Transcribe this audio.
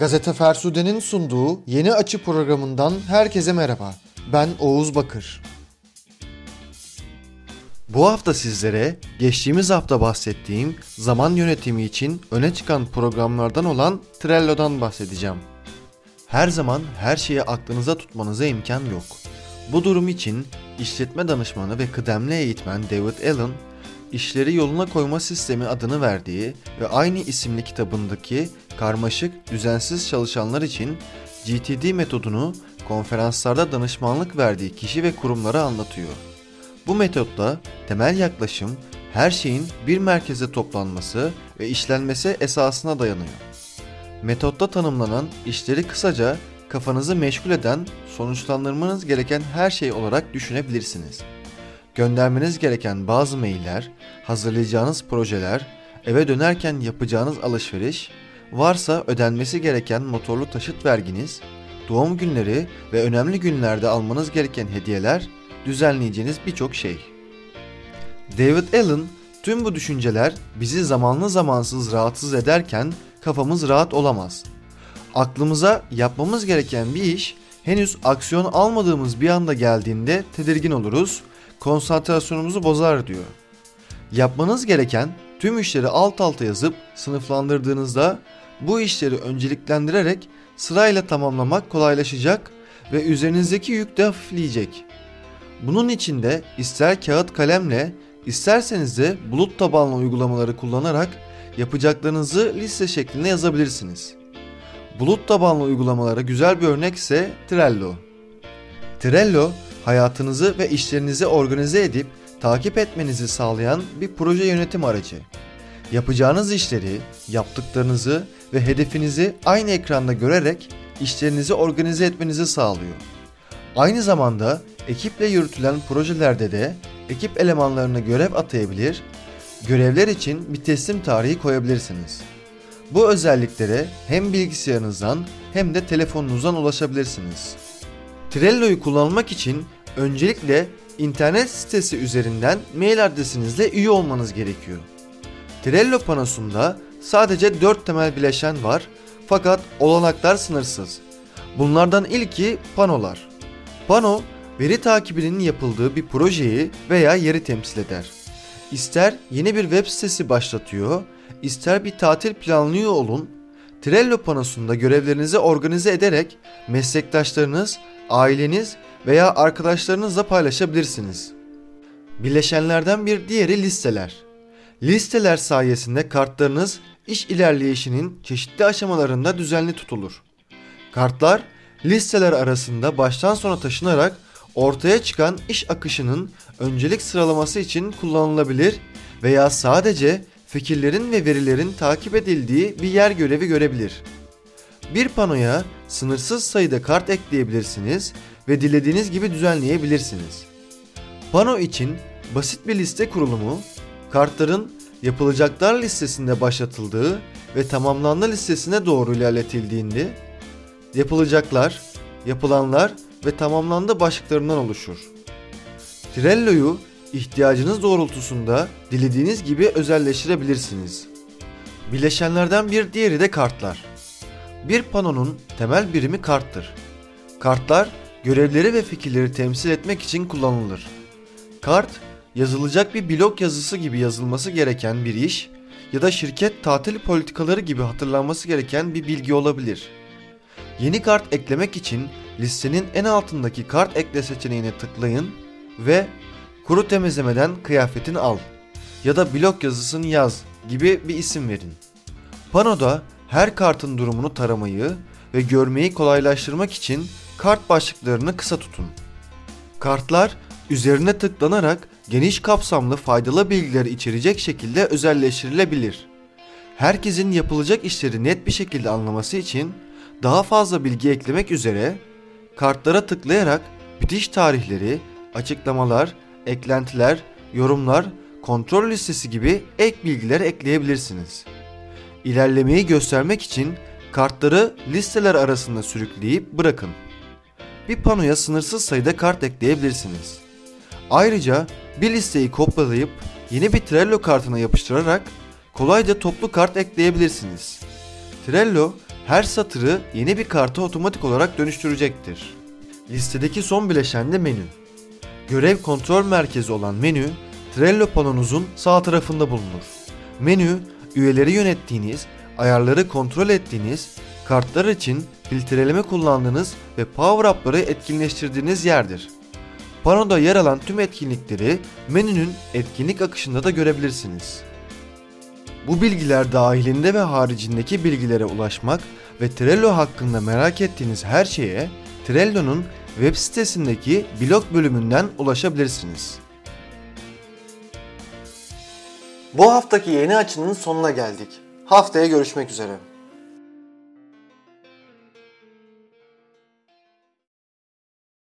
Gazete Fersude'nin sunduğu Yeni Açı programından herkese merhaba. Ben Oğuz Bakır. Bu hafta sizlere geçtiğimiz hafta bahsettiğim zaman yönetimi için öne çıkan programlardan olan Trello'dan bahsedeceğim. Her zaman her şeyi aklınıza tutmanıza imkan yok. Bu durum için işletme danışmanı ve kıdemli eğitmen David Allen, işleri yoluna koyma sistemi adını verdiği ve aynı isimli kitabındaki karmaşık, düzensiz çalışanlar için GTD metodunu konferanslarda danışmanlık verdiği kişi ve kurumlara anlatıyor. Bu metotla temel yaklaşım her şeyin bir merkeze toplanması ve işlenmesi esasına dayanıyor. Metotta tanımlanan işleri kısaca kafanızı meşgul eden, sonuçlandırmanız gereken her şey olarak düşünebilirsiniz. Göndermeniz gereken bazı mailler, hazırlayacağınız projeler, eve dönerken yapacağınız alışveriş, varsa ödenmesi gereken motorlu taşıt verginiz, doğum günleri ve önemli günlerde almanız gereken hediyeler, düzenleyeceğiniz birçok şey. David Allen, tüm bu düşünceler bizi zamanlı zamansız rahatsız ederken kafamız rahat olamaz. Aklımıza yapmamız gereken bir iş henüz aksiyon almadığımız bir anda geldiğinde tedirgin oluruz, konsantrasyonumuzu bozar diyor. Yapmanız gereken tüm işleri alt alta yazıp sınıflandırdığınızda bu işleri önceliklendirerek sırayla tamamlamak kolaylaşacak ve üzerinizdeki yük de hafifleyecek. Bunun için de ister kağıt kalemle isterseniz de bulut tabanlı uygulamaları kullanarak yapacaklarınızı liste şeklinde yazabilirsiniz. Bulut tabanlı uygulamalara güzel bir örnek ise Trello. Trello hayatınızı ve işlerinizi organize edip takip etmenizi sağlayan bir proje yönetim aracı. Yapacağınız işleri, yaptıklarınızı ve hedefinizi aynı ekranda görerek işlerinizi organize etmenizi sağlıyor. Aynı zamanda ekiple yürütülen projelerde de ekip elemanlarına görev atayabilir, görevler için bir teslim tarihi koyabilirsiniz. Bu özelliklere hem bilgisayarınızdan hem de telefonunuzdan ulaşabilirsiniz. Trello'yu kullanmak için öncelikle internet sitesi üzerinden mail adresinizle üye olmanız gerekiyor. Trello panosunda sadece 4 temel bileşen var fakat olanaklar sınırsız. Bunlardan ilki panolar. Pano, veri takibinin yapıldığı bir projeyi veya yeri temsil eder. İster yeni bir web sitesi başlatıyor, ister bir tatil planlıyor olun, Trello panosunda görevlerinizi organize ederek meslektaşlarınız, aileniz veya arkadaşlarınızla paylaşabilirsiniz. Bileşenlerden bir diğeri listeler. Listeler sayesinde kartlarınız iş ilerleyişinin çeşitli aşamalarında düzenli tutulur. Kartlar listeler arasında baştan sona taşınarak ortaya çıkan iş akışının öncelik sıralaması için kullanılabilir veya sadece fikirlerin ve verilerin takip edildiği bir yer görevi görebilir. Bir panoya sınırsız sayıda kart ekleyebilirsiniz ve dilediğiniz gibi düzenleyebilirsiniz. Pano için basit bir liste kurulumu, kartların yapılacaklar listesinde başlatıldığı ve tamamlanma listesine doğru ilerletildiğinde yapılacaklar, yapılanlar ve tamamlandı başlıklarından oluşur. Trello'yu ihtiyacınız doğrultusunda dilediğiniz gibi özelleştirebilirsiniz. Bileşenlerden bir diğeri de kartlar. Bir panonun temel birimi karttır. Kartlar görevleri ve fikirleri temsil etmek için kullanılır. Kart, yazılacak bir blog yazısı gibi yazılması gereken bir iş ya da şirket tatil politikaları gibi hatırlanması gereken bir bilgi olabilir. Yeni kart eklemek için listenin en altındaki kart ekle seçeneğine tıklayın ve kuru temizlemeden kıyafetini al ya da blog yazısını yaz gibi bir isim verin. Panoda her kartın durumunu taramayı ve görmeyi kolaylaştırmak için kart başlıklarını kısa tutun. Kartlar üzerine tıklanarak geniş kapsamlı faydalı bilgiler içerecek şekilde özelleştirilebilir. Herkesin yapılacak işleri net bir şekilde anlaması için daha fazla bilgi eklemek üzere kartlara tıklayarak bitiş tarihleri, açıklamalar, eklentiler, yorumlar, kontrol listesi gibi ek bilgiler ekleyebilirsiniz. İlerlemeyi göstermek için kartları listeler arasında sürükleyip bırakın. Bir panoya sınırsız sayıda kart ekleyebilirsiniz. Ayrıca bir listeyi kopyalayıp yeni bir Trello kartına yapıştırarak kolayca toplu kart ekleyebilirsiniz. Trello her satırı yeni bir karta otomatik olarak dönüştürecektir. Listedeki son bileşen de menü. Görev kontrol merkezi olan menü, Trello panonuzun sağ tarafında bulunur. Menü, üyeleri yönettiğiniz, ayarları kontrol ettiğiniz, kartlar için filtreleme kullandığınız ve power-up'ları etkinleştirdiğiniz yerdir. Panoda yer alan tüm etkinlikleri menünün etkinlik akışında da görebilirsiniz. Bu bilgiler dahilinde ve haricindeki bilgilere ulaşmak ve Trello hakkında merak ettiğiniz her şeye Trello'nun web sitesindeki blog bölümünden ulaşabilirsiniz. Bu haftaki yeni açının sonuna geldik. Haftaya görüşmek üzere.